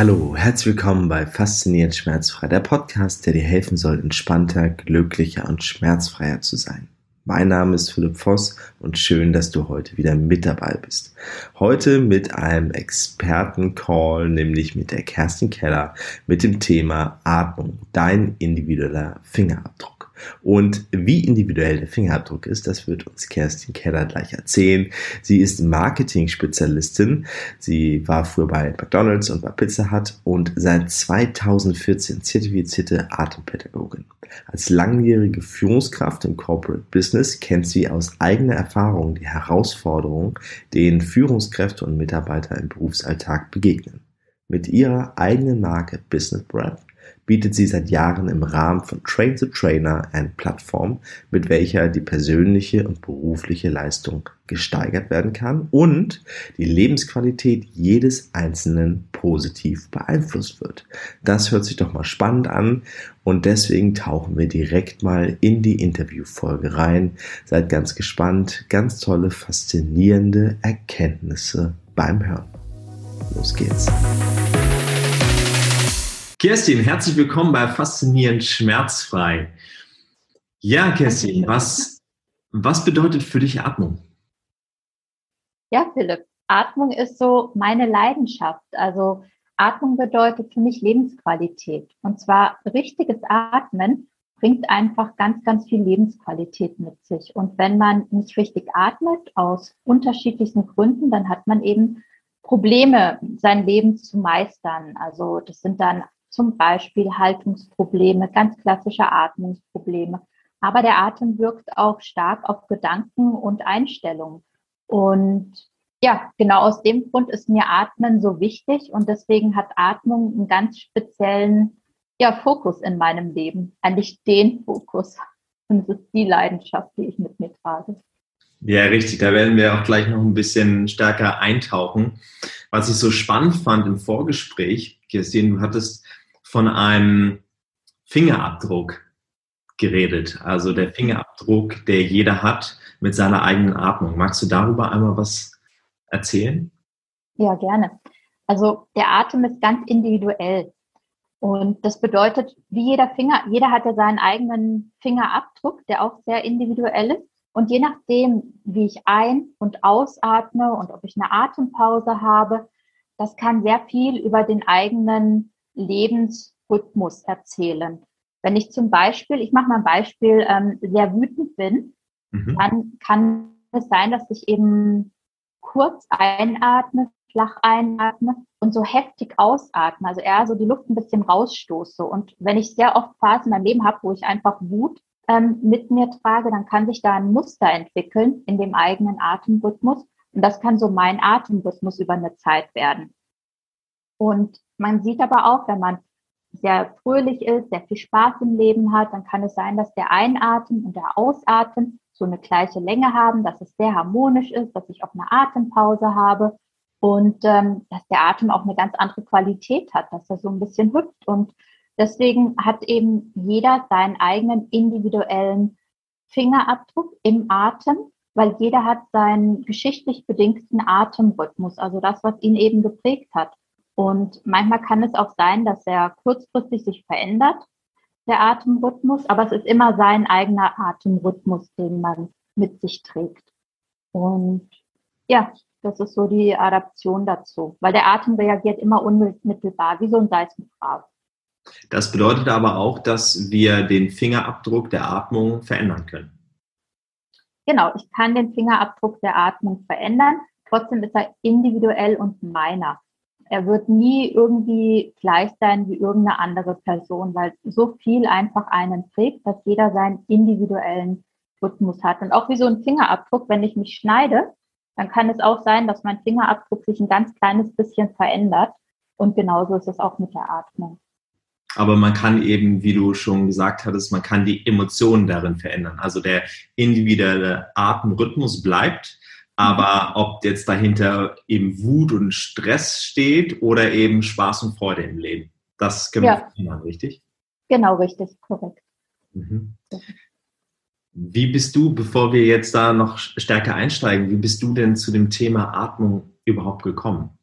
Hallo, herzlich willkommen bei Faszinierend Schmerzfrei, der Podcast, der dir helfen soll, entspannter, glücklicher und schmerzfreier zu sein. Mein Name ist Philipp Voss und schön, dass du heute wieder mit dabei bist. Heute mit einem Expertencall, nämlich mit der Kerstin Keller, mit dem Thema Atmung, dein individueller Fingerabdruck. Und wie individuell der Fingerabdruck ist, das wird uns Kerstin Keller gleich erzählen. Sie ist Marketing-Spezialistin. Sie war früher bei McDonald's und bei Pizza Hut und seit 2014 zertifizierte Atempädagogin. Als langjährige Führungskraft im Corporate Business kennt sie aus eigener Erfahrung die Herausforderungen, denen Führungskräfte und Mitarbeiter im Berufsalltag begegnen. Mit ihrer eigenen Marke Business Breath bietet sie seit Jahren im Rahmen von Train the Trainer eine Plattform, mit welcher die persönliche und berufliche Leistung gesteigert werden kann und die Lebensqualität jedes Einzelnen positiv beeinflusst wird. Das hört sich doch mal spannend an und deswegen tauchen wir direkt mal in die Interviewfolge rein. Seid ganz gespannt, ganz tolle, faszinierende Erkenntnisse beim Hören. Los geht's. Kerstin, herzlich willkommen bei Faszinierend Schmerzfrei. Ja, Kerstin, was, was bedeutet für dich Atmung? Ja, Philipp, Atmung ist so meine Leidenschaft. Also Atmung bedeutet für mich Lebensqualität. Und zwar richtiges Atmen bringt einfach ganz, ganz viel Lebensqualität mit sich. Und wenn man nicht richtig atmet, aus unterschiedlichsten Gründen, dann hat man eben Probleme, sein Leben zu meistern. Also das sind dann zum Beispiel Haltungsprobleme, ganz klassische Atmungsprobleme. Aber der Atem wirkt auch stark auf Gedanken und Einstellungen. Und ja, genau aus dem Grund ist mir Atmen so wichtig und deswegen hat Atmung einen ganz speziellen ja, Fokus in meinem Leben, eigentlich den Fokus. Und es ist die Leidenschaft, die ich mit mir trage. Ja, richtig. Da werden wir auch gleich noch ein bisschen stärker eintauchen. Was ich so spannend fand im Vorgespräch, Kirstin, du hattest von einem Fingerabdruck geredet. Also der Fingerabdruck, der jeder hat mit seiner eigenen Atmung. Magst du darüber einmal was erzählen? Ja, gerne. Also der Atem ist ganz individuell. Und das bedeutet, wie jeder Finger, jeder hat ja seinen eigenen Fingerabdruck, der auch sehr individuell ist. Und je nachdem, wie ich ein- und ausatme und ob ich eine Atempause habe, das kann sehr viel über den eigenen Lebensrhythmus erzählen. Wenn ich zum Beispiel, ich mache mal ein Beispiel, ähm, sehr wütend bin, mhm. dann kann es sein, dass ich eben kurz einatme, flach einatme und so heftig ausatme, also eher so die Luft ein bisschen rausstoße. Und wenn ich sehr oft Phasen in meinem Leben habe, wo ich einfach Wut ähm, mit mir trage, dann kann sich da ein Muster entwickeln in dem eigenen Atemrhythmus. Und das kann so mein Atemrhythmus über eine Zeit werden. Und man sieht aber auch, wenn man sehr fröhlich ist, sehr viel Spaß im Leben hat, dann kann es sein, dass der Einatmen und der Ausatmen so eine gleiche Länge haben, dass es sehr harmonisch ist, dass ich auch eine Atempause habe und ähm, dass der Atem auch eine ganz andere Qualität hat, dass er so ein bisschen hüpft. Und deswegen hat eben jeder seinen eigenen individuellen Fingerabdruck im Atem, weil jeder hat seinen geschichtlich bedingten Atemrhythmus, also das, was ihn eben geprägt hat. Und manchmal kann es auch sein, dass er kurzfristig sich verändert, der Atemrhythmus, aber es ist immer sein eigener Atemrhythmus, den man mit sich trägt. Und ja, das ist so die Adaption dazu, weil der Atem reagiert immer unmittelbar, wie so ein Seismograph. Das bedeutet aber auch, dass wir den Fingerabdruck der Atmung verändern können. Genau, ich kann den Fingerabdruck der Atmung verändern. Trotzdem ist er individuell und meiner. Er wird nie irgendwie gleich sein wie irgendeine andere Person, weil so viel einfach einen prägt, dass jeder seinen individuellen Rhythmus hat. Und auch wie so ein Fingerabdruck, wenn ich mich schneide, dann kann es auch sein, dass mein Fingerabdruck sich ein ganz kleines bisschen verändert. Und genauso ist es auch mit der Atmung. Aber man kann eben, wie du schon gesagt hattest, man kann die Emotionen darin verändern. Also der individuelle Atemrhythmus bleibt, aber ob jetzt dahinter eben Wut und Stress steht oder eben Spaß und Freude im Leben, das können ja. wir verändern, richtig? Genau, richtig, korrekt. Mhm. Wie bist du, bevor wir jetzt da noch stärker einsteigen, wie bist du denn zu dem Thema Atmung überhaupt gekommen?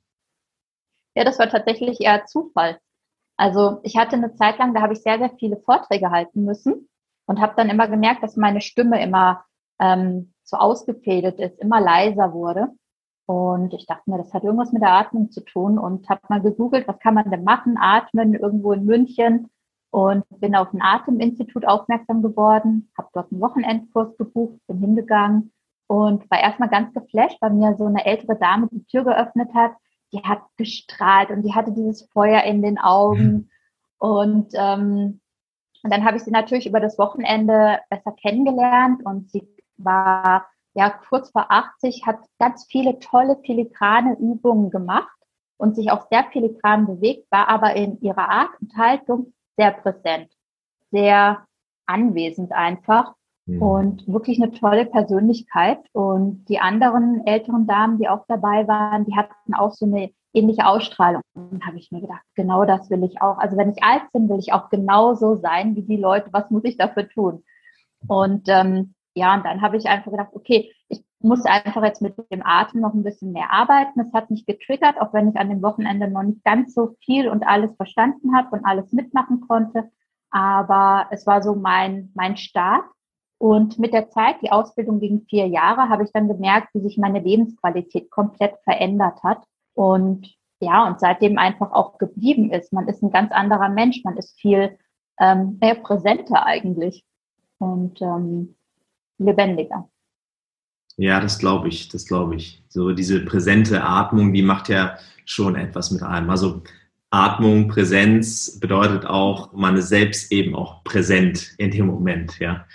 Ja, das war tatsächlich eher Zufall. Also ich hatte eine Zeit lang, da habe ich sehr, sehr viele Vorträge halten müssen und habe dann immer gemerkt, dass meine Stimme immer ähm, so ausgefädelt ist, immer leiser wurde. Und ich dachte mir, das hat irgendwas mit der Atmung zu tun und habe mal gegoogelt, was kann man denn machen? Atmen irgendwo in München und bin auf ein Ateminstitut aufmerksam geworden, habe dort einen Wochenendkurs gebucht, bin hingegangen und war erstmal ganz geflasht, weil mir so eine ältere Dame die Tür geöffnet hat. Die hat gestrahlt und die hatte dieses Feuer in den Augen. Mhm. Und, ähm, und dann habe ich sie natürlich über das Wochenende besser kennengelernt und sie war ja kurz vor 80, hat ganz viele tolle filigrane Übungen gemacht und sich auch sehr filigran bewegt, war aber in ihrer Art und Haltung sehr präsent, sehr anwesend einfach mhm. und wirklich eine tolle Persönlichkeit. Und die anderen älteren Damen, die auch dabei waren, die hatten auch so eine ähnliche Ausstrahlung. Und habe ich mir gedacht, genau das will ich auch. Also wenn ich alt bin, will ich auch genauso sein wie die Leute. Was muss ich dafür tun? Und ähm, ja, und dann habe ich einfach gedacht, okay, ich muss einfach jetzt mit dem Atem noch ein bisschen mehr arbeiten. Es hat mich getriggert, auch wenn ich an dem Wochenende noch nicht ganz so viel und alles verstanden habe und alles mitmachen konnte. Aber es war so mein, mein Start. Und mit der Zeit, die Ausbildung ging vier Jahre, habe ich dann gemerkt, wie sich meine Lebensqualität komplett verändert hat. Und ja, und seitdem einfach auch geblieben ist. Man ist ein ganz anderer Mensch, man ist viel ähm, mehr präsenter eigentlich. Und ähm, lebendiger. Ja, das glaube ich, das glaube ich. So diese präsente Atmung, die macht ja schon etwas mit einem. Also Atmung, Präsenz bedeutet auch, man ist selbst eben auch präsent in dem Moment, ja.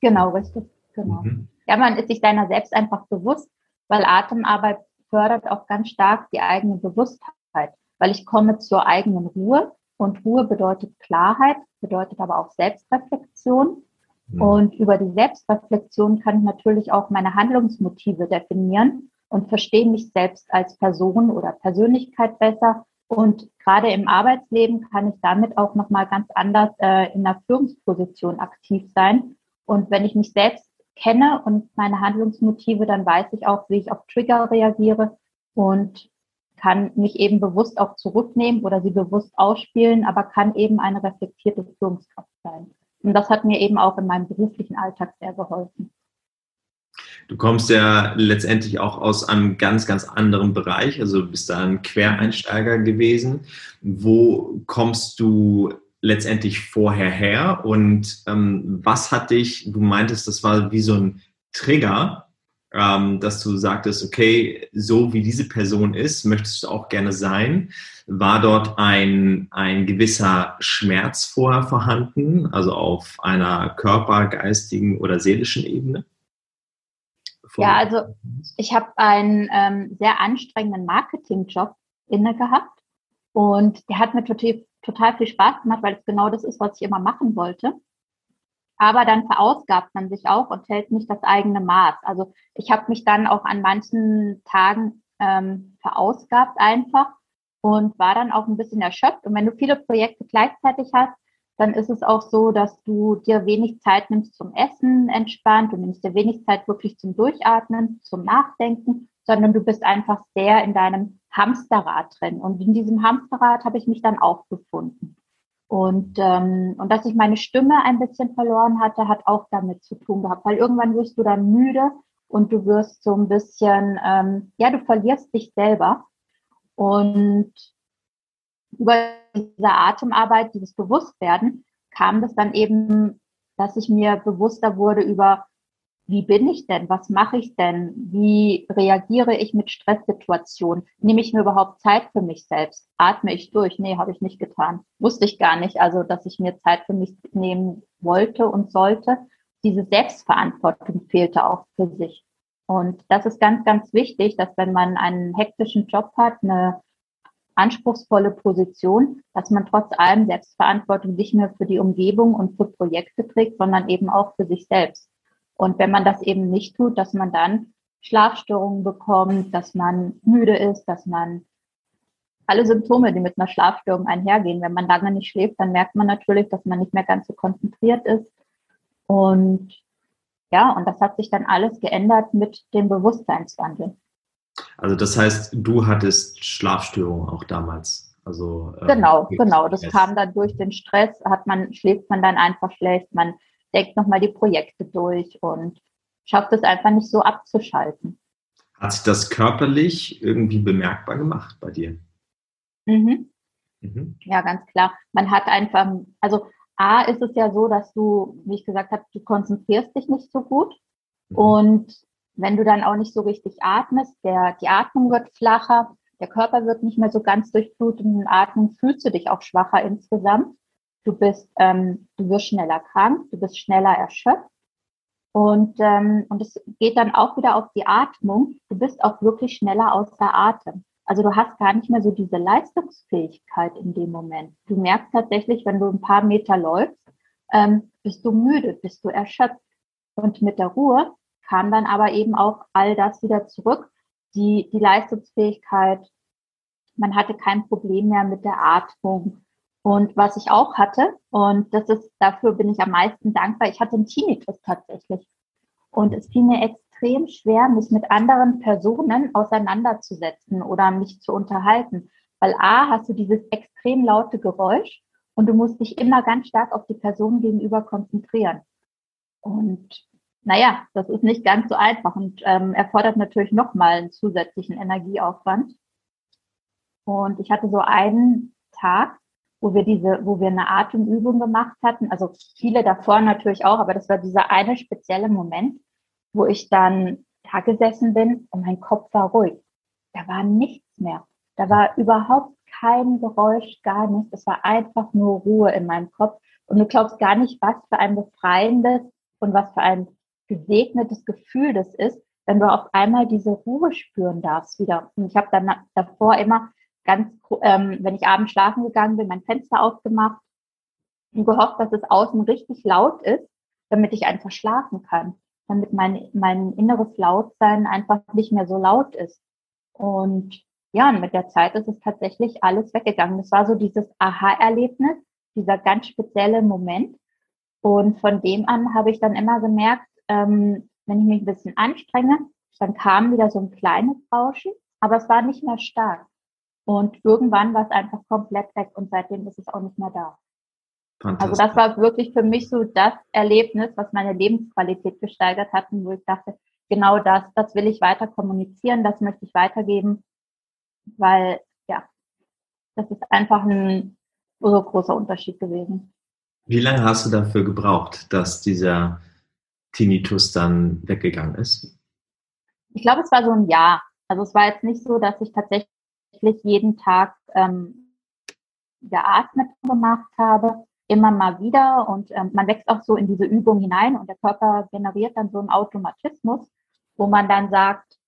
Genau, richtig, genau. Mhm. Ja, man ist sich deiner selbst einfach bewusst, weil Atemarbeit fördert auch ganz stark die eigene Bewusstheit, weil ich komme zur eigenen Ruhe und Ruhe bedeutet Klarheit, bedeutet aber auch Selbstreflexion Mhm. Und über die Selbstreflexion kann ich natürlich auch meine Handlungsmotive definieren und verstehe mich selbst als Person oder Persönlichkeit besser. Und gerade im Arbeitsleben kann ich damit auch nochmal ganz anders äh, in der Führungsposition aktiv sein. Und wenn ich mich selbst kenne und meine Handlungsmotive, dann weiß ich auch, wie ich auf Trigger reagiere und kann mich eben bewusst auch zurücknehmen oder sie bewusst ausspielen, aber kann eben eine reflektierte Führungskraft sein. Und das hat mir eben auch in meinem beruflichen Alltag sehr geholfen. Du kommst ja letztendlich auch aus einem ganz, ganz anderen Bereich, also bist da ein Quereinsteiger gewesen. Wo kommst du letztendlich vorher her und ähm, was hat dich, du meintest, das war wie so ein Trigger, ähm, dass du sagtest, okay, so wie diese Person ist, möchtest du auch gerne sein. War dort ein, ein gewisser Schmerz vorher vorhanden, also auf einer körper-, geistigen oder seelischen Ebene? ja, also ich habe einen ähm, sehr anstrengenden Marketingjob inne gehabt und der hat mir total, total viel Spaß gemacht, weil es genau das ist, was ich immer machen wollte. Aber dann verausgabt man sich auch und hält nicht das eigene Maß. Also ich habe mich dann auch an manchen Tagen ähm, verausgabt einfach und war dann auch ein bisschen erschöpft. Und wenn du viele Projekte gleichzeitig hast, dann ist es auch so, dass du dir wenig Zeit nimmst zum Essen entspannt, du nimmst dir wenig Zeit wirklich zum Durchatmen, zum Nachdenken, sondern du bist einfach sehr in deinem Hamsterrad drin. Und in diesem Hamsterrad habe ich mich dann auch gefunden. Und, ähm, und dass ich meine Stimme ein bisschen verloren hatte, hat auch damit zu tun gehabt, weil irgendwann wirst du dann müde und du wirst so ein bisschen, ähm, ja, du verlierst dich selber. Und über diese Atemarbeit, dieses Bewusstwerden, kam das dann eben, dass ich mir bewusster wurde über, wie bin ich denn? Was mache ich denn? Wie reagiere ich mit Stresssituationen? Nehme ich mir überhaupt Zeit für mich selbst? Atme ich durch? Nee, habe ich nicht getan. Wusste ich gar nicht, also dass ich mir Zeit für mich nehmen wollte und sollte. Diese Selbstverantwortung fehlte auch für sich. Und das ist ganz, ganz wichtig, dass wenn man einen hektischen Job hat, eine anspruchsvolle Position, dass man trotz allem Selbstverantwortung nicht nur für die Umgebung und für Projekte trägt, sondern eben auch für sich selbst. Und wenn man das eben nicht tut, dass man dann Schlafstörungen bekommt, dass man müde ist, dass man alle Symptome, die mit einer Schlafstörung einhergehen. Wenn man lange nicht schläft, dann merkt man natürlich, dass man nicht mehr ganz so konzentriert ist. Und ja, und das hat sich dann alles geändert mit dem Bewusstseinswandel. Also das heißt, du hattest Schlafstörungen auch damals. Also, ähm, genau, genau. Das Stress. kam dann durch den Stress, hat man, schläft man dann einfach schlecht, man denkt nochmal die Projekte durch und schafft es einfach nicht so abzuschalten. Hat sich das körperlich irgendwie bemerkbar gemacht bei dir? Mhm. Mhm. Ja, ganz klar. Man hat einfach, also A ist es ja so, dass du, wie ich gesagt habe, du konzentrierst dich nicht so gut. Mhm. Und wenn du dann auch nicht so richtig atmest, der, die Atmung wird flacher, der Körper wird nicht mehr so ganz durchblutet und Atmung fühlst du dich auch schwacher insgesamt. Du bist, ähm, du wirst schneller krank, du bist schneller erschöpft. Und, ähm, und es geht dann auch wieder auf die Atmung. Du bist auch wirklich schneller außer Atem. Also du hast gar nicht mehr so diese Leistungsfähigkeit in dem Moment. Du merkst tatsächlich, wenn du ein paar Meter läufst, ähm, bist du müde, bist du erschöpft. Und mit der Ruhe kam dann aber eben auch all das wieder zurück. Die, die Leistungsfähigkeit, man hatte kein Problem mehr mit der Atmung. Und was ich auch hatte, und das ist, dafür bin ich am meisten dankbar, ich hatte einen Tinnitus tatsächlich. Und es fiel mir extrem schwer, mich mit anderen Personen auseinanderzusetzen oder mich zu unterhalten. Weil A, hast du dieses extrem laute Geräusch und du musst dich immer ganz stark auf die Person gegenüber konzentrieren. Und naja, das ist nicht ganz so einfach und ähm, erfordert natürlich nochmal einen zusätzlichen Energieaufwand. Und ich hatte so einen Tag, wo wir diese, wo wir eine Atemübung gemacht hatten, also viele davor natürlich auch, aber das war dieser eine spezielle Moment, wo ich dann da gesessen bin und mein Kopf war ruhig. Da war nichts mehr. Da war überhaupt kein Geräusch, gar nichts. Es war einfach nur Ruhe in meinem Kopf. Und du glaubst gar nicht, was für ein befreiendes und was für ein gesegnetes Gefühl das ist, wenn du auf einmal diese Ruhe spüren darfst wieder. Und ich habe dann davor immer ganz, ähm, wenn ich abends schlafen gegangen bin, mein Fenster aufgemacht und gehofft, dass es außen richtig laut ist, damit ich einfach schlafen kann, damit mein, mein inneres Lautsein einfach nicht mehr so laut ist. Und ja, und mit der Zeit ist es tatsächlich alles weggegangen. Das war so dieses Aha-Erlebnis, dieser ganz spezielle Moment. Und von dem an habe ich dann immer gemerkt, ähm, wenn ich mich ein bisschen anstrenge, dann kam wieder so ein kleines Rauschen, aber es war nicht mehr stark. Und irgendwann war es einfach komplett weg und seitdem ist es auch nicht mehr da. Also das war wirklich für mich so das Erlebnis, was meine Lebensqualität gesteigert hat und wo ich dachte, genau das, das will ich weiter kommunizieren, das möchte ich weitergeben, weil ja, das ist einfach ein so großer Unterschied gewesen. Wie lange hast du dafür gebraucht, dass dieser Tinnitus dann weggegangen ist? Ich glaube, es war so ein Jahr. Also es war jetzt nicht so, dass ich tatsächlich jeden Tag ähm, geatmet gemacht habe, immer mal wieder. Und ähm, man wächst auch so in diese Übung hinein und der Körper generiert dann so einen Automatismus, wo man dann sagt,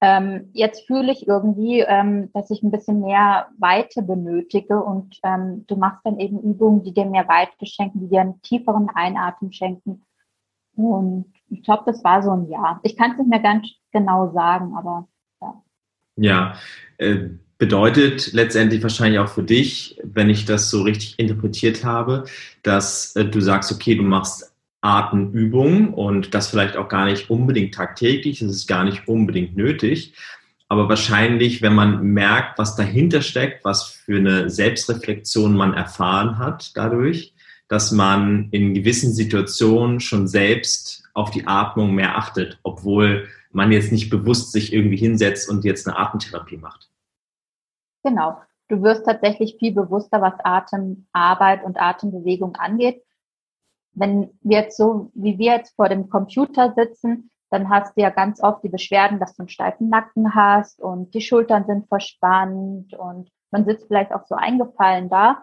ähm, jetzt fühle ich irgendwie, ähm, dass ich ein bisschen mehr Weite benötige und ähm, du machst dann eben Übungen, die dir mehr Weite schenken, die dir einen tieferen Einatmen schenken und ich glaube, das war so ein Jahr. Ich kann es nicht mehr ganz genau sagen, aber ja. Ja, äh, bedeutet letztendlich wahrscheinlich auch für dich, wenn ich das so richtig interpretiert habe, dass äh, du sagst, okay, du machst Atemübungen und das vielleicht auch gar nicht unbedingt tagtäglich, das ist gar nicht unbedingt nötig. Aber wahrscheinlich, wenn man merkt, was dahinter steckt, was für eine Selbstreflexion man erfahren hat dadurch, dass man in gewissen Situationen schon selbst auf die Atmung mehr achtet, obwohl man jetzt nicht bewusst sich irgendwie hinsetzt und jetzt eine Atemtherapie macht. Genau. Du wirst tatsächlich viel bewusster, was Atemarbeit und Atembewegung angeht. Wenn wir jetzt so, wie wir jetzt vor dem Computer sitzen, dann hast du ja ganz oft die Beschwerden, dass du einen steifen Nacken hast und die Schultern sind verspannt und man sitzt vielleicht auch so eingefallen da.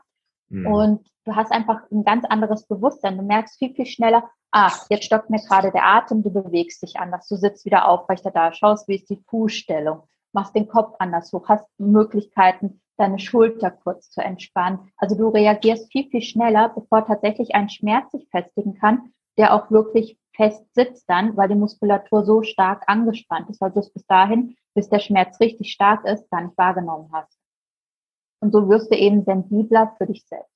Mhm. Und du hast einfach ein ganz anderes Bewusstsein. Du merkst viel, viel schneller, ah, jetzt stockt mir gerade der Atem, du bewegst dich anders, du sitzt wieder aufrechter da, schaust, wie ist die Fußstellung, machst den Kopf anders hoch, hast Möglichkeiten, deine Schulter kurz zu entspannen. Also du reagierst viel, viel schneller, bevor tatsächlich ein Schmerz sich festigen kann, der auch wirklich fest sitzt dann, weil die Muskulatur so stark angespannt ist, weil du es bis dahin, bis der Schmerz richtig stark ist, gar nicht wahrgenommen hast. Und so wirst du eben sensibler für dich selbst.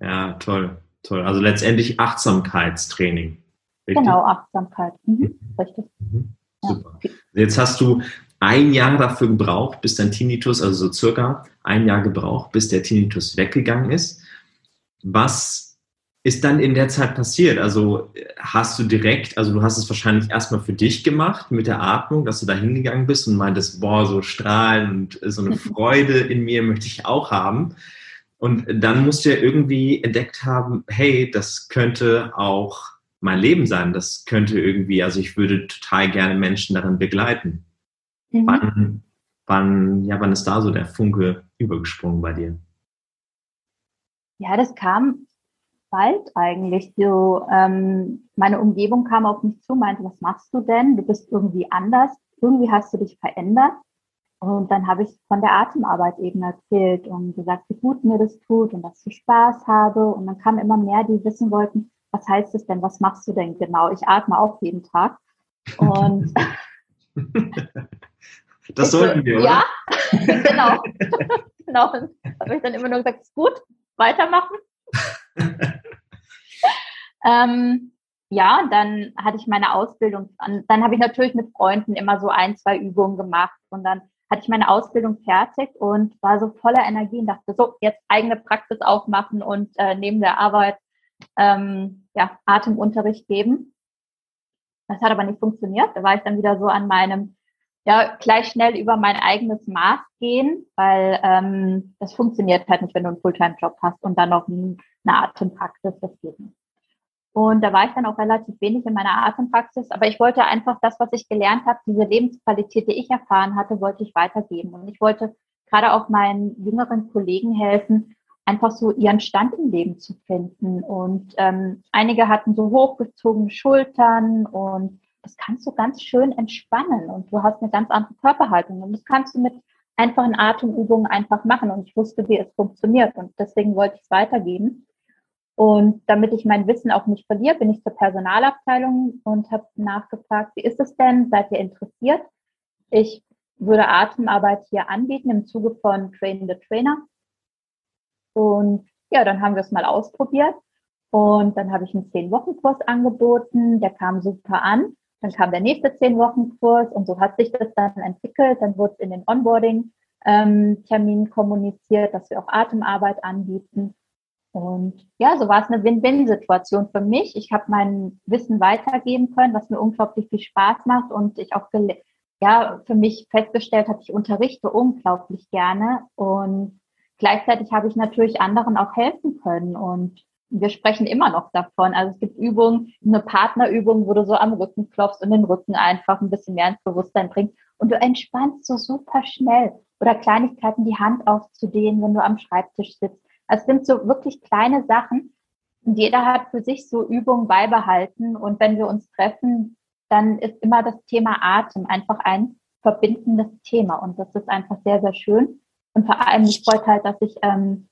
Ja, toll, toll. Also letztendlich Achtsamkeitstraining. Richtig? Genau, Achtsamkeit. Mhm. Richtig. Mhm. Super. Jetzt hast du ein Jahr dafür gebraucht, bis dein Tinnitus, also so circa ein Jahr gebraucht, bis der Tinnitus weggegangen ist. Was ist dann in der Zeit passiert? Also hast du direkt, also du hast es wahrscheinlich erstmal für dich gemacht mit der Atmung, dass du da hingegangen bist und meintest, boah, so strahlen und so eine Freude in mir möchte ich auch haben. Und dann musst du ja irgendwie entdeckt haben, hey, das könnte auch mein Leben sein. Das könnte irgendwie, also ich würde total gerne Menschen darin begleiten. Mhm. Wann, wann, ja, wann ist da so der Funke übergesprungen bei dir? Ja, das kam bald eigentlich. So, ähm, meine Umgebung kam auf mich zu, meinte, was machst du denn? Du bist irgendwie anders. Irgendwie hast du dich verändert. Und dann habe ich von der Atemarbeit eben erzählt und gesagt, wie gut mir das tut und dass ich Spaß habe. Und dann kamen immer mehr, die wissen wollten, was heißt es denn? Was machst du denn genau? Ich atme auch jeden Tag. Und das sollten wir, oder? Ja, genau. genau. Habe ich dann immer nur gesagt, ist gut, weitermachen. ähm, ja, dann hatte ich meine Ausbildung. Dann habe ich natürlich mit Freunden immer so ein, zwei Übungen gemacht und dann hatte ich meine Ausbildung fertig und war so voller Energie und dachte, so, jetzt eigene Praxis aufmachen und äh, neben der Arbeit ähm, ja, Atemunterricht geben. Das hat aber nicht funktioniert. Da war ich dann wieder so an meinem, ja, gleich schnell über mein eigenes Maß gehen, weil ähm, das funktioniert halt nicht, wenn du einen Fulltime-Job hast und dann noch eine Atempraxis, das geht nicht. Und da war ich dann auch relativ wenig in meiner Atempraxis, aber ich wollte einfach das, was ich gelernt habe, diese Lebensqualität, die ich erfahren hatte, wollte ich weitergeben. Und ich wollte gerade auch meinen jüngeren Kollegen helfen, einfach so ihren Stand im Leben zu finden. Und ähm, einige hatten so hochgezogene Schultern und das kannst du ganz schön entspannen und du hast eine ganz andere Körperhaltung. Und das kannst du mit einfachen Atemübungen einfach machen. Und ich wusste, wie es funktioniert und deswegen wollte ich es weitergeben. Und damit ich mein Wissen auch nicht verliere, bin ich zur Personalabteilung und habe nachgefragt, wie ist es denn? Seid ihr interessiert? Ich würde Atemarbeit hier anbieten im Zuge von Train the Trainer. Und ja, dann haben wir es mal ausprobiert. Und dann habe ich einen Zehn-Wochen-Kurs angeboten, der kam super an. Dann kam der nächste Zehn-Wochen-Kurs und so hat sich das dann entwickelt. Dann wurde es in den Onboarding-Termin ähm, kommuniziert, dass wir auch Atemarbeit anbieten. Und ja, so war es eine Win-Win-Situation für mich. Ich habe mein Wissen weitergeben können, was mir unglaublich viel Spaß macht und ich auch ja, für mich festgestellt habe, ich unterrichte unglaublich gerne und gleichzeitig habe ich natürlich anderen auch helfen können und wir sprechen immer noch davon. Also es gibt Übungen, eine Partnerübung, wo du so am Rücken klopfst und den Rücken einfach ein bisschen mehr ins Bewusstsein bringst und du entspannst so super schnell. Oder Kleinigkeiten, die Hand aufzudehnen, wenn du am Schreibtisch sitzt es sind so wirklich kleine Sachen und jeder hat für sich so Übungen beibehalten. Und wenn wir uns treffen, dann ist immer das Thema Atem einfach ein verbindendes Thema. Und das ist einfach sehr, sehr schön. Und vor allem mich freut halt, dass ich ähm,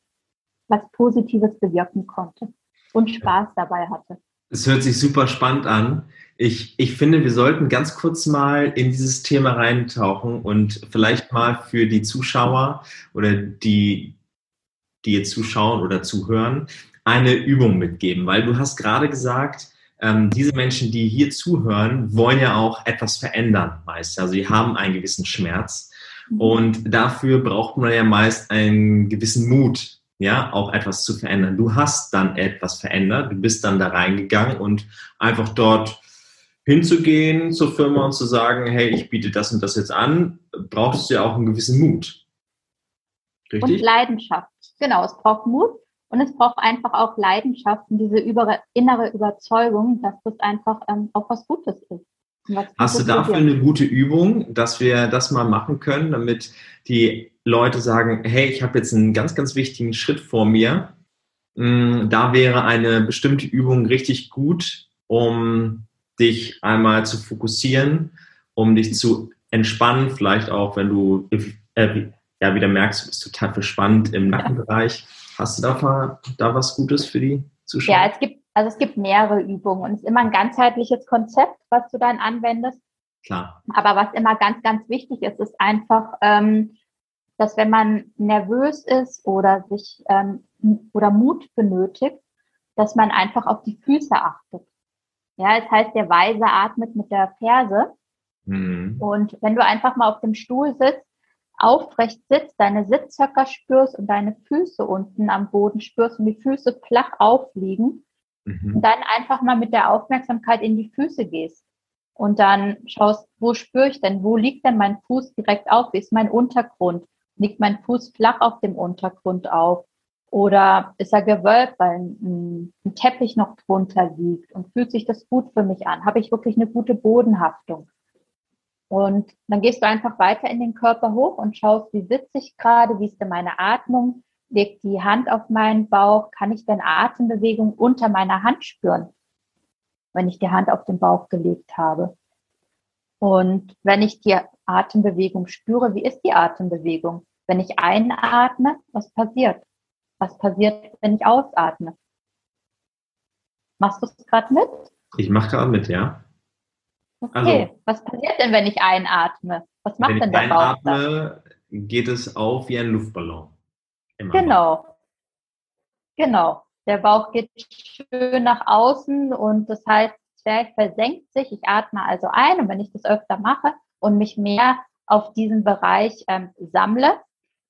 was Positives bewirken konnte und Spaß dabei hatte. Es hört sich super spannend an. Ich, ich finde, wir sollten ganz kurz mal in dieses Thema reintauchen und vielleicht mal für die Zuschauer oder die, die jetzt zuschauen oder zuhören, eine Übung mitgeben, weil du hast gerade gesagt, ähm, diese Menschen, die hier zuhören, wollen ja auch etwas verändern meist. Also sie haben einen gewissen Schmerz. Und dafür braucht man ja meist einen gewissen Mut, ja, auch etwas zu verändern. Du hast dann etwas verändert, du bist dann da reingegangen und einfach dort hinzugehen zur Firma und zu sagen, hey, ich biete das und das jetzt an, brauchst du ja auch einen gewissen Mut. Richtig? Und Leidenschaft. Genau, es braucht Mut und es braucht einfach auch Leidenschaft und diese über, innere Überzeugung, dass das einfach ähm, auch was Gutes ist. Was Hast du dafür eine gute Übung, dass wir das mal machen können, damit die Leute sagen, hey, ich habe jetzt einen ganz, ganz wichtigen Schritt vor mir. Mm, da wäre eine bestimmte Übung richtig gut, um dich einmal zu fokussieren, um dich zu entspannen, vielleicht auch, wenn du äh, ja wieder merkst, du bist total verspannt im Nackenbereich. Hast du da, da was Gutes für die Zuschauer? Ja, es gibt, also es gibt mehrere Übungen und es ist immer ein ganzheitliches Konzept, was du dann anwendest. Klar. Aber was immer ganz, ganz wichtig ist, ist einfach, ähm, dass wenn man nervös ist oder sich ähm, oder Mut benötigt, dass man einfach auf die Füße achtet. Ja, es heißt, der Weise atmet mit der Ferse. Mhm. Und wenn du einfach mal auf dem Stuhl sitzt, aufrecht sitzt, deine Sitzhöcker spürst und deine Füße unten am Boden spürst und die Füße flach aufliegen, mhm. und dann einfach mal mit der Aufmerksamkeit in die Füße gehst. Und dann schaust, wo spüre ich denn, wo liegt denn mein Fuß direkt auf, wie ist mein Untergrund, liegt mein Fuß flach auf dem Untergrund auf? Oder ist er gewölbt, weil ein, ein Teppich noch drunter liegt? Und fühlt sich das gut für mich an, habe ich wirklich eine gute Bodenhaftung. Und dann gehst du einfach weiter in den Körper hoch und schaust, wie sitze ich gerade, wie ist denn meine Atmung, leg die Hand auf meinen Bauch, kann ich denn Atembewegung unter meiner Hand spüren, wenn ich die Hand auf den Bauch gelegt habe. Und wenn ich die Atembewegung spüre, wie ist die Atembewegung? Wenn ich einatme, was passiert? Was passiert, wenn ich ausatme? Machst du es gerade mit? Ich mache gerade mit, ja. Okay, also, was passiert denn, wenn ich einatme? Was macht denn der Bauch einatme, dann? geht es auf wie ein Luftballon. Immer genau. Genau. Der Bauch geht schön nach außen und das heißt, der versenkt sich. Ich atme also ein und wenn ich das öfter mache und mich mehr auf diesen Bereich ähm, sammle,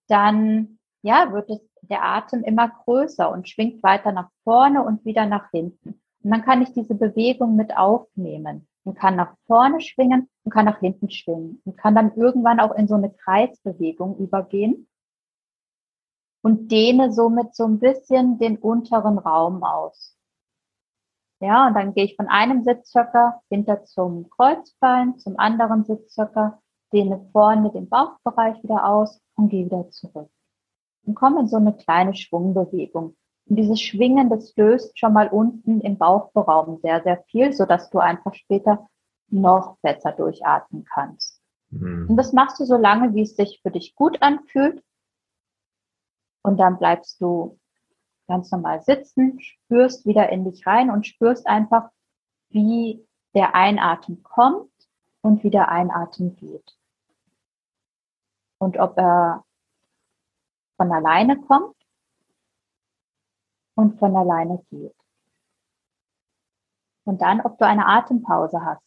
dann ja, wird es der Atem immer größer und schwingt weiter nach vorne und wieder nach hinten. Und dann kann ich diese Bewegung mit aufnehmen und kann nach vorne schwingen und kann nach hinten schwingen und kann dann irgendwann auch in so eine Kreisbewegung übergehen und dehne somit so ein bisschen den unteren Raum aus. Ja, und dann gehe ich von einem Sitzhöcker hinter zum Kreuzbein, zum anderen Sitzhöcker, dehne vorne den Bauchbereich wieder aus und gehe wieder zurück. Und komme in so eine kleine Schwungbewegung. Und dieses Schwingen, das löst schon mal unten im Bauchraum sehr, sehr viel, so dass du einfach später noch besser durchatmen kannst. Mhm. Und das machst du so lange, wie es sich für dich gut anfühlt. Und dann bleibst du ganz normal sitzen, spürst wieder in dich rein und spürst einfach, wie der Einatmen kommt und wie der Einatmen geht. Und ob er von alleine kommt und von alleine geht. Und dann, ob du eine Atempause hast.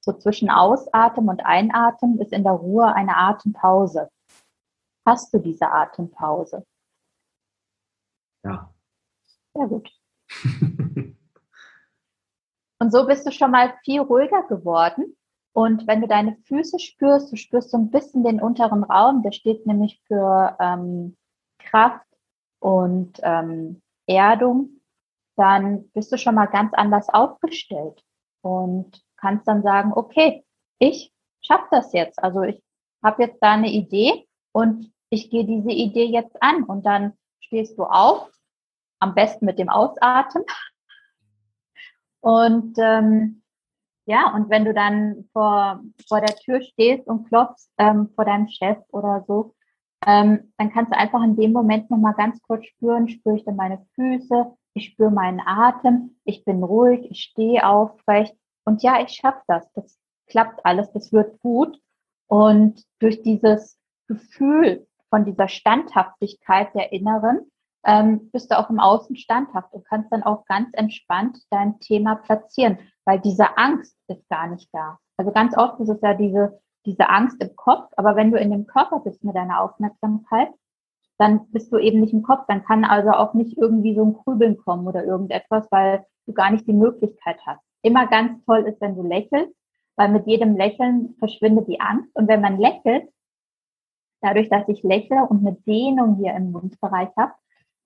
So zwischen Ausatmen und Einatmen ist in der Ruhe eine Atempause. Hast du diese Atempause? Ja. Sehr gut. und so bist du schon mal viel ruhiger geworden. Und wenn du deine Füße spürst, du spürst so ein bisschen den unteren Raum, der steht nämlich für ähm, Kraft und ähm, Erdung, dann bist du schon mal ganz anders aufgestellt und kannst dann sagen, okay, ich schaffe das jetzt. Also ich habe jetzt da eine Idee und ich gehe diese Idee jetzt an und dann stehst du auf, am besten mit dem Ausatmen. Und ähm, ja, und wenn du dann vor, vor der Tür stehst und klopfst ähm, vor deinem Chef oder so, ähm, dann kannst du einfach in dem Moment nochmal ganz kurz spüren, spüre ich denn meine Füße, ich spüre meinen Atem, ich bin ruhig, ich stehe aufrecht und ja, ich schaffe das. Das klappt alles, das wird gut. Und durch dieses Gefühl von dieser Standhaftigkeit der Inneren ähm, bist du auch im Außen standhaft und kannst dann auch ganz entspannt dein Thema platzieren, weil diese Angst ist gar nicht da. Also ganz oft ist es ja diese diese Angst im Kopf, aber wenn du in dem Körper bist mit deiner Aufmerksamkeit, dann bist du eben nicht im Kopf, dann kann also auch nicht irgendwie so ein Krübeln kommen oder irgendetwas, weil du gar nicht die Möglichkeit hast. Immer ganz toll ist, wenn du lächelst, weil mit jedem Lächeln verschwindet die Angst. Und wenn man lächelt, dadurch, dass ich lächle und eine Dehnung hier im Mundbereich habe,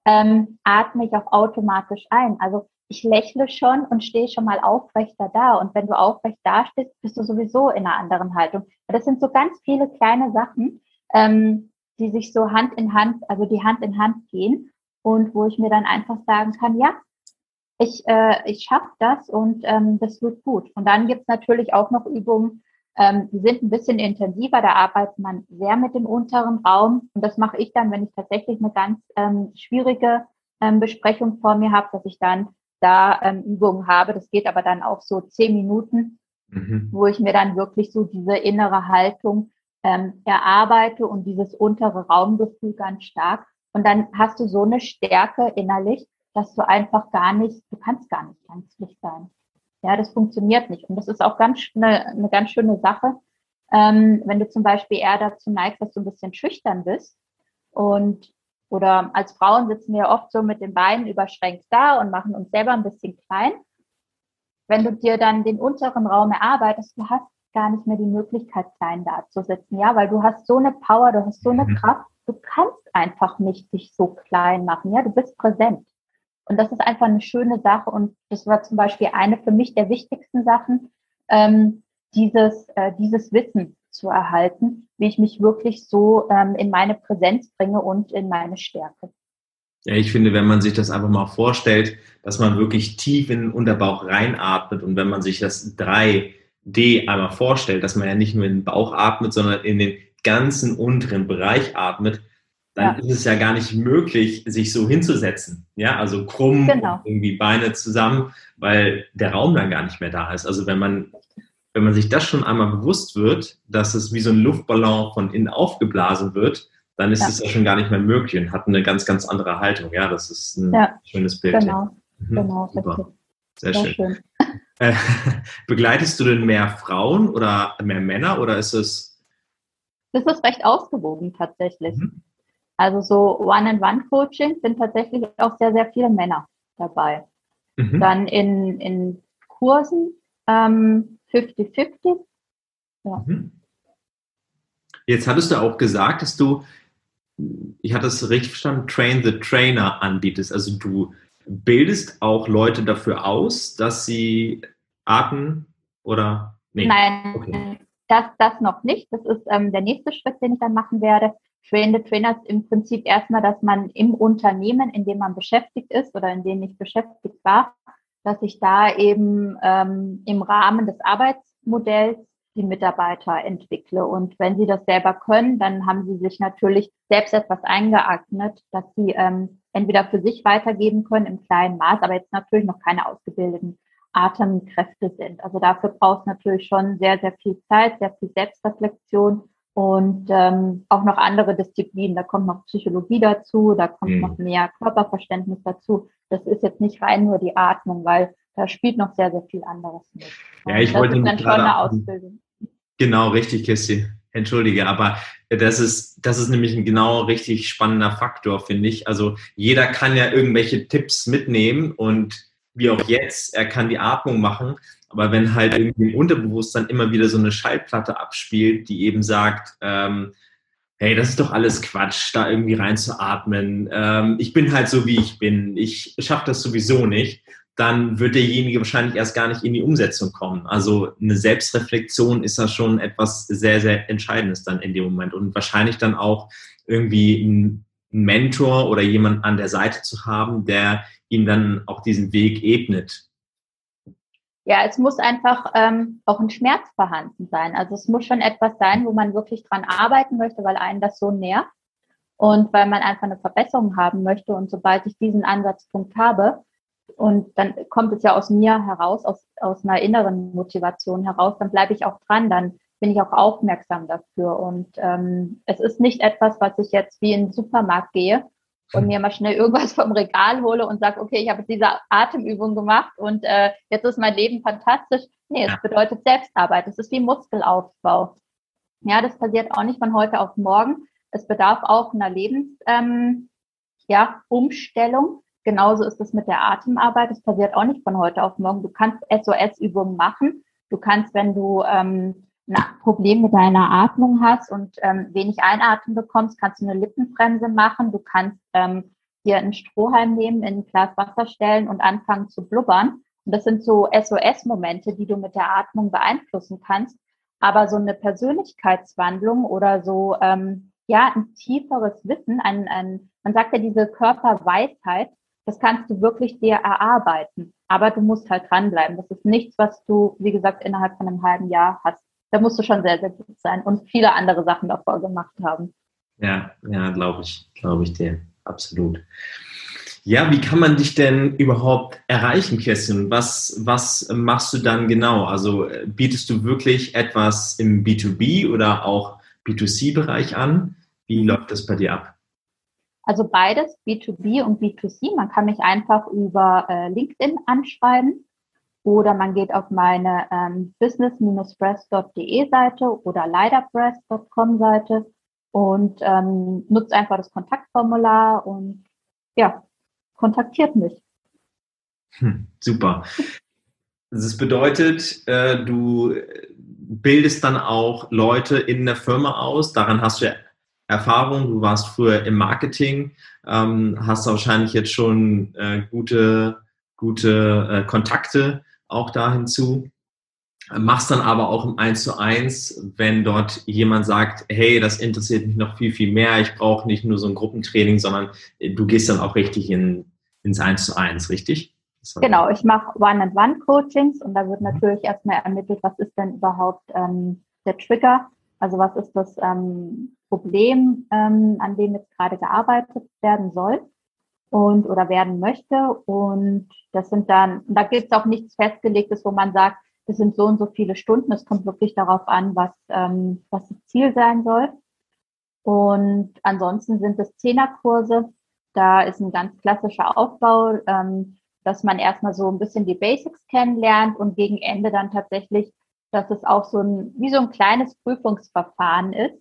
ähm, atme ich auch automatisch ein. Also ich lächle schon und stehe schon mal aufrechter da. Und wenn du aufrecht dastehst, bist du sowieso in einer anderen Haltung. Das sind so ganz viele kleine Sachen, ähm, die sich so Hand in Hand, also die Hand in Hand gehen und wo ich mir dann einfach sagen kann, ja, ich, äh, ich schaffe das und ähm, das wird gut. Und dann gibt's natürlich auch noch Übungen, ähm, die sind ein bisschen intensiver, da arbeitet man sehr mit dem unteren Raum. Und das mache ich dann, wenn ich tatsächlich eine ganz ähm, schwierige ähm, Besprechung vor mir habe, dass ich dann da ähm, Übungen habe. Das geht aber dann auch so zehn Minuten, mhm. wo ich mir dann wirklich so diese innere Haltung ähm, erarbeite und dieses untere Raumgefühl ganz stark. Und dann hast du so eine Stärke innerlich, dass du einfach gar nicht, du kannst gar nicht ängstlich sein. Ja, das funktioniert nicht. Und das ist auch ganz eine, eine ganz schöne Sache, ähm, wenn du zum Beispiel eher dazu neigst, dass du ein bisschen schüchtern bist und oder als Frauen sitzen wir oft so mit den Beinen überschränkt da und machen uns selber ein bisschen klein. Wenn du dir dann den unteren Raum erarbeitest, du hast gar nicht mehr die Möglichkeit, klein da zu sitzen, ja, weil du hast so eine Power, du hast so eine mhm. Kraft, du kannst einfach nicht dich so klein machen, ja, du bist präsent. Und das ist einfach eine schöne Sache und das war zum Beispiel eine für mich der wichtigsten Sachen, ähm, dieses, äh, dieses Wissen zu erhalten, wie ich mich wirklich so ähm, in meine Präsenz bringe und in meine Stärke. Ja, ich finde, wenn man sich das einfach mal vorstellt, dass man wirklich tief in den Unterbauch reinatmet und wenn man sich das 3D einmal vorstellt, dass man ja nicht nur in den Bauch atmet, sondern in den ganzen unteren Bereich atmet, dann ja. ist es ja gar nicht möglich, sich so hinzusetzen. Ja, also krumm, genau. irgendwie Beine zusammen, weil der Raum dann gar nicht mehr da ist. Also wenn man wenn man sich das schon einmal bewusst wird, dass es wie so ein Luftballon von innen aufgeblasen wird, dann ist ja. es ja schon gar nicht mehr möglich und hat eine ganz, ganz andere Haltung. Ja, das ist ein ja, schönes Bild. Genau, mhm, genau. Super. Sehr, Sehr, schön. schön. Äh, begleitest du denn mehr Frauen oder mehr Männer oder ist es? Das ist recht ausgewogen tatsächlich. Mhm. Also so One-and-One-Coaching sind tatsächlich auch sehr, sehr viele Männer dabei. Mhm. Dann in, in Kursen ähm, 50-50. Ja. Mhm. Jetzt hattest du auch gesagt, dass du, ich hatte es richtig verstanden, Train the Trainer anbietest. Also du bildest auch Leute dafür aus, dass sie atmen oder nee? Nein, okay. das, das noch nicht. Das ist ähm, der nächste Schritt, den ich dann machen werde. Train the Trainer ist im Prinzip erstmal, dass man im Unternehmen, in dem man beschäftigt ist oder in dem ich beschäftigt war, dass ich da eben ähm, im Rahmen des Arbeitsmodells die Mitarbeiter entwickle. Und wenn sie das selber können, dann haben sie sich natürlich selbst etwas eingeeignet, dass sie ähm, entweder für sich weitergeben können im kleinen Maß, aber jetzt natürlich noch keine ausgebildeten Atemkräfte sind. Also dafür braucht es natürlich schon sehr, sehr viel Zeit, sehr viel Selbstreflexion und ähm, auch noch andere Disziplinen. Da kommt noch Psychologie dazu, da kommt mhm. noch mehr Körperverständnis dazu. Das ist jetzt nicht rein nur die Atmung, weil da spielt noch sehr, sehr viel anderes mit. Ja, ich das wollte ist dann schon eine Ausbildung. Genau, richtig, Kirsty. Entschuldige, aber das ist, das ist nämlich ein genau richtig spannender Faktor, finde ich. Also jeder kann ja irgendwelche Tipps mitnehmen und wie auch jetzt, er kann die Atmung machen, aber wenn halt irgendwie im Unterbewusstsein immer wieder so eine Schallplatte abspielt, die eben sagt, ähm, hey, das ist doch alles Quatsch, da irgendwie reinzuatmen. Ähm, ich bin halt so, wie ich bin. Ich schaffe das sowieso nicht. Dann wird derjenige wahrscheinlich erst gar nicht in die Umsetzung kommen. Also eine Selbstreflexion ist da schon etwas sehr, sehr Entscheidendes dann in dem Moment. Und wahrscheinlich dann auch irgendwie ein Mentor oder jemand an der Seite zu haben, der ihm dann auch diesen Weg ebnet ja, es muss einfach ähm, auch ein Schmerz vorhanden sein. Also es muss schon etwas sein, wo man wirklich dran arbeiten möchte, weil einen das so nervt und weil man einfach eine Verbesserung haben möchte. Und sobald ich diesen Ansatzpunkt habe, und dann kommt es ja aus mir heraus, aus, aus einer inneren Motivation heraus, dann bleibe ich auch dran, dann bin ich auch aufmerksam dafür. Und ähm, es ist nicht etwas, was ich jetzt wie in den Supermarkt gehe und mir mal schnell irgendwas vom Regal hole und sage, okay, ich habe diese Atemübung gemacht und äh, jetzt ist mein Leben fantastisch. Nee, es bedeutet Selbstarbeit. Es ist wie Muskelaufbau. Ja, das passiert auch nicht von heute auf morgen. Es bedarf auch einer Lebens, ähm, ja, Umstellung. Genauso ist es mit der Atemarbeit. Es passiert auch nicht von heute auf morgen. Du kannst SOS-Übungen machen. Du kannst, wenn du ähm, ein Problem mit deiner Atmung hast und ähm, wenig Einatmen bekommst, kannst du eine Lippenbremse machen. Du kannst ähm, dir einen Strohhalm nehmen, in ein Glas Wasser stellen und anfangen zu blubbern. Und das sind so SOS-Momente, die du mit der Atmung beeinflussen kannst. Aber so eine Persönlichkeitswandlung oder so, ähm, ja, ein tieferes Wissen, ein, ein, man sagt ja diese Körperweisheit, das kannst du wirklich dir erarbeiten. Aber du musst halt dranbleiben. Das ist nichts, was du, wie gesagt, innerhalb von einem halben Jahr hast da musst du schon sehr, sehr gut sein und viele andere Sachen davor gemacht haben. Ja, ja, glaube ich, glaube ich dir, absolut. Ja, wie kann man dich denn überhaupt erreichen, Kerstin? Was, was machst du dann genau? Also bietest du wirklich etwas im B2B oder auch B2C-Bereich an? Wie läuft das bei dir ab? Also beides, B2B und B2C. Man kann mich einfach über äh, LinkedIn anschreiben oder man geht auf meine ähm, business-press.de Seite oder leiderpress.com Seite und ähm, nutzt einfach das Kontaktformular und ja, kontaktiert mich. Hm, super. Das bedeutet, äh, du bildest dann auch Leute in der Firma aus. Daran hast du ja Erfahrung. Du warst früher im Marketing, ähm, hast wahrscheinlich jetzt schon äh, gute, gute äh, Kontakte auch da hinzu. Machst dann aber auch im 1 zu 1, wenn dort jemand sagt, hey, das interessiert mich noch viel, viel mehr, ich brauche nicht nur so ein Gruppentraining, sondern du gehst dann auch richtig in, ins 1 zu 1, richtig? Genau, ich mache One-and-One-Coachings und da wird natürlich erstmal ermittelt, was ist denn überhaupt ähm, der Trigger, also was ist das ähm, Problem, ähm, an dem jetzt gerade gearbeitet werden soll und oder werden möchte. Und das sind dann, da gibt es auch nichts Festgelegtes, wo man sagt, das sind so und so viele Stunden. Es kommt wirklich darauf an, was, ähm, was das Ziel sein soll. Und ansonsten sind es Zehnerkurse. Da ist ein ganz klassischer Aufbau. Ähm, dass man erstmal so ein bisschen die Basics kennenlernt und gegen Ende dann tatsächlich, dass es auch so ein, wie so ein kleines Prüfungsverfahren ist,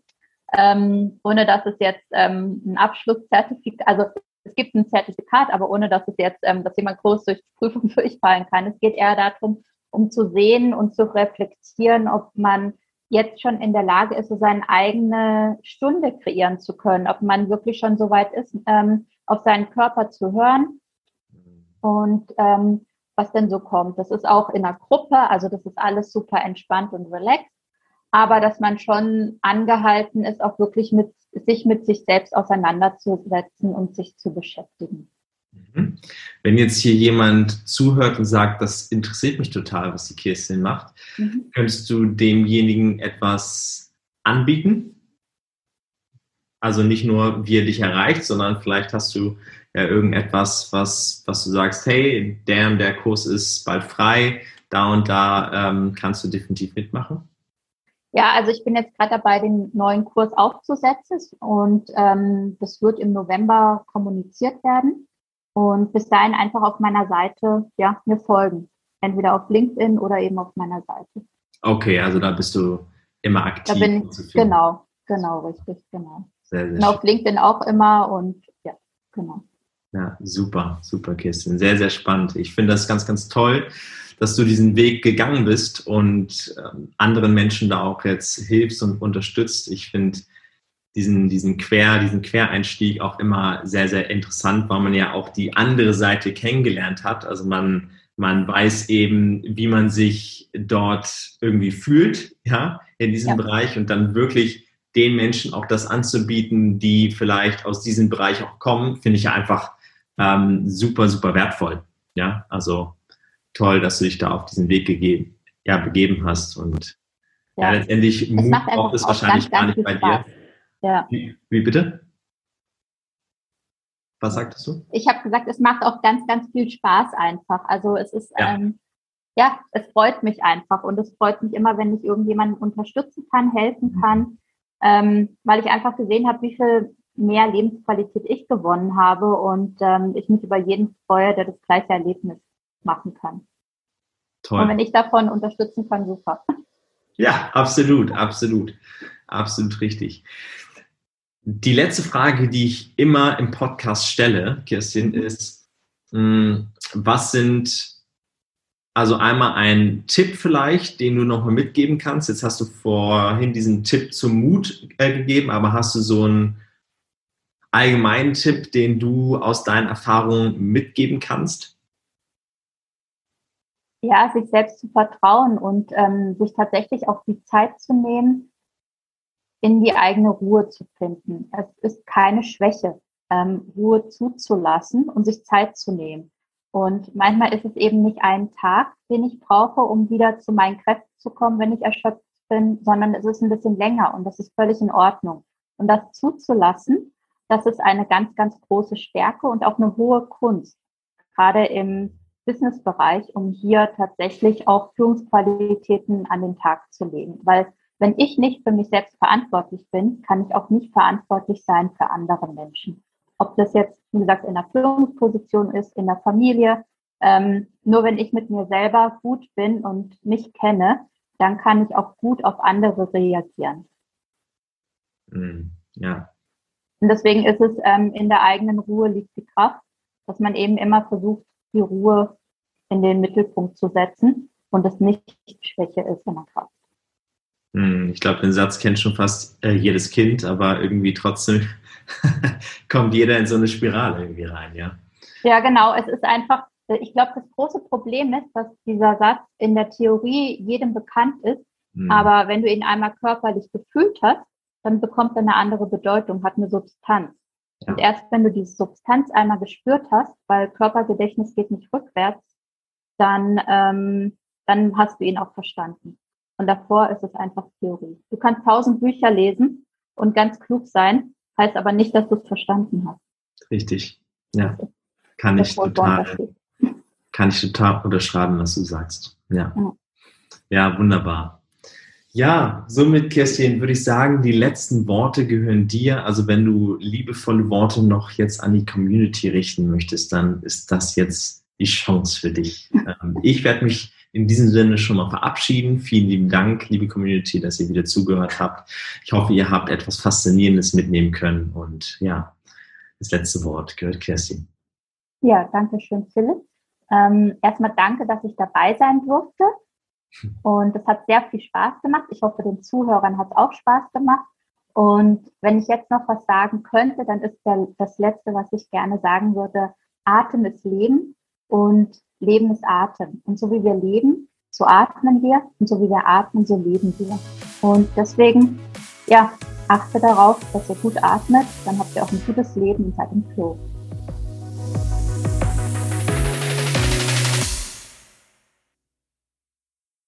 ähm, ohne dass es jetzt ähm, ein Abschlusszertifikat, also es gibt ein Zertifikat, aber ohne dass es jetzt, ähm, dass jemand groß durch die Prüfung durchfallen kann. Es geht eher darum, um zu sehen und zu reflektieren, ob man jetzt schon in der Lage ist, so seine eigene Stunde kreieren zu können, ob man wirklich schon so weit ist, ähm, auf seinen Körper zu hören und ähm, was denn so kommt. Das ist auch in einer Gruppe, also das ist alles super entspannt und relaxed, aber dass man schon angehalten ist, auch wirklich mit sich mit sich selbst auseinanderzusetzen und sich zu beschäftigen. Mhm. Wenn jetzt hier jemand zuhört und sagt, das interessiert mich total, was die Kirstin macht, mhm. könntest du demjenigen etwas anbieten? Also nicht nur, wie er dich erreicht, sondern vielleicht hast du ja irgendetwas, was, was du sagst, hey, der und der Kurs ist bald frei, da und da ähm, kannst du definitiv mitmachen? Ja, also ich bin jetzt gerade dabei, den neuen Kurs aufzusetzen und ähm, das wird im November kommuniziert werden. Und bis dahin einfach auf meiner Seite ja, mir folgen. Entweder auf LinkedIn oder eben auf meiner Seite. Okay, also da bist du immer aktiv. Da bin ich, genau, genau, richtig, genau. Sehr, sehr und auf LinkedIn auch immer und ja, genau. Ja, super, super, Kirsten. Sehr, sehr spannend. Ich finde das ganz, ganz toll, dass du diesen Weg gegangen bist und ähm, anderen Menschen da auch jetzt hilfst und unterstützt. Ich finde diesen, diesen Quer, diesen Quereinstieg auch immer sehr, sehr interessant, weil man ja auch die andere Seite kennengelernt hat. Also man, man weiß eben, wie man sich dort irgendwie fühlt, ja, in diesem ja. Bereich und dann wirklich den Menschen auch das anzubieten, die vielleicht aus diesem Bereich auch kommen, finde ich ja einfach ähm, super, super wertvoll. Ja, also toll, dass du dich da auf diesen Weg gegeben, ja, begeben hast und ja, ja letztendlich Mut braucht es wahrscheinlich ganz, gar nicht bei dir. Ja. Wie, wie bitte? Was sagtest du? Ich habe gesagt, es macht auch ganz, ganz viel Spaß einfach. Also es ist, ja. Ähm, ja, es freut mich einfach und es freut mich immer, wenn ich irgendjemanden unterstützen kann, helfen mhm. kann, ähm, weil ich einfach gesehen habe, wie viel mehr Lebensqualität ich gewonnen habe und ähm, ich mich über jeden freue, der das gleiche Erlebnis machen kann. Toll. Und wenn ich davon unterstützen kann, super. Ja, absolut, absolut, absolut richtig. Die letzte Frage, die ich immer im Podcast stelle, Kirstin, mhm. ist, hm, was sind also einmal ein Tipp vielleicht, den du nochmal mitgeben kannst. Jetzt hast du vorhin diesen Tipp zum Mut äh, gegeben, aber hast du so einen allgemeinen Tipp, den du aus deinen Erfahrungen mitgeben kannst? Ja, sich selbst zu vertrauen und ähm, sich tatsächlich auch die Zeit zu nehmen, in die eigene Ruhe zu finden. Es ist keine Schwäche, ähm, Ruhe zuzulassen und sich Zeit zu nehmen. Und manchmal ist es eben nicht ein Tag, den ich brauche, um wieder zu meinen Kräften zu kommen, wenn ich erschöpft bin, sondern es ist ein bisschen länger und das ist völlig in Ordnung. Und das zuzulassen das ist eine ganz, ganz große Stärke und auch eine hohe Kunst, gerade im Businessbereich, um hier tatsächlich auch Führungsqualitäten an den Tag zu legen. Weil wenn ich nicht für mich selbst verantwortlich bin, kann ich auch nicht verantwortlich sein für andere Menschen. Ob das jetzt, wie gesagt, in der Führungsposition ist, in der Familie, ähm, nur wenn ich mit mir selber gut bin und mich kenne, dann kann ich auch gut auf andere reagieren. Mm, ja. Und deswegen ist es ähm, in der eigenen Ruhe liegt die Kraft, dass man eben immer versucht, die Ruhe in den Mittelpunkt zu setzen und es nicht Schwäche ist, sondern Kraft. Mm, ich glaube, den Satz kennt schon fast äh, jedes Kind, aber irgendwie trotzdem kommt jeder in so eine Spirale irgendwie rein, ja. Ja, genau. Es ist einfach, ich glaube, das große Problem ist, dass dieser Satz in der Theorie jedem bekannt ist, mhm. aber wenn du ihn einmal körperlich gefühlt hast, dann bekommt er eine andere Bedeutung, hat eine Substanz. Ja. Und erst wenn du diese Substanz einmal gespürt hast, weil Körpergedächtnis geht nicht rückwärts, dann, ähm, dann hast du ihn auch verstanden. Und davor ist es einfach Theorie. Du kannst tausend Bücher lesen und ganz klug sein, heißt aber nicht, dass du es verstanden hast. Richtig. Ja. Kann ich total, kann ich total unterschreiben, was du sagst. Ja. ja. Ja, wunderbar. Ja, somit, Kerstin, würde ich sagen, die letzten Worte gehören dir. Also wenn du liebevolle Worte noch jetzt an die Community richten möchtest, dann ist das jetzt die Chance für dich. Ähm, ich werde mich in diesem Sinne schon mal verabschieden. Vielen lieben Dank, liebe Community, dass ihr wieder zugehört habt. Ich hoffe, ihr habt etwas Faszinierendes mitnehmen können. Und ja, das letzte Wort gehört Kerstin. Ja, danke schön, Philipp. Ähm, erstmal danke, dass ich dabei sein durfte. Und es hat sehr viel Spaß gemacht. Ich hoffe, den Zuhörern hat es auch Spaß gemacht. Und wenn ich jetzt noch was sagen könnte, dann ist der, das Letzte, was ich gerne sagen würde, Atem ist Leben und Leben ist Atem. Und so wie wir leben, so atmen wir und so wie wir atmen, so leben wir. Und deswegen, ja, achte darauf, dass ihr gut atmet, dann habt ihr auch ein gutes Leben und seid im Flow.